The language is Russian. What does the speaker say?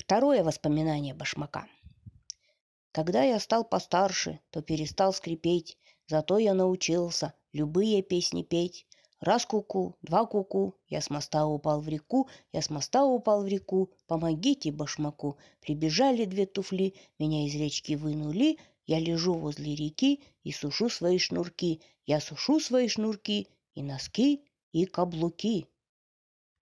Второе воспоминание башмака. Когда я стал постарше, то перестал скрипеть, зато я научился любые песни петь. Раз куку, два куку, я с моста упал в реку, я с моста упал в реку, помогите башмаку. Прибежали две туфли, меня из речки вынули, я лежу возле реки и сушу свои шнурки, я сушу свои шнурки и носки, и каблуки.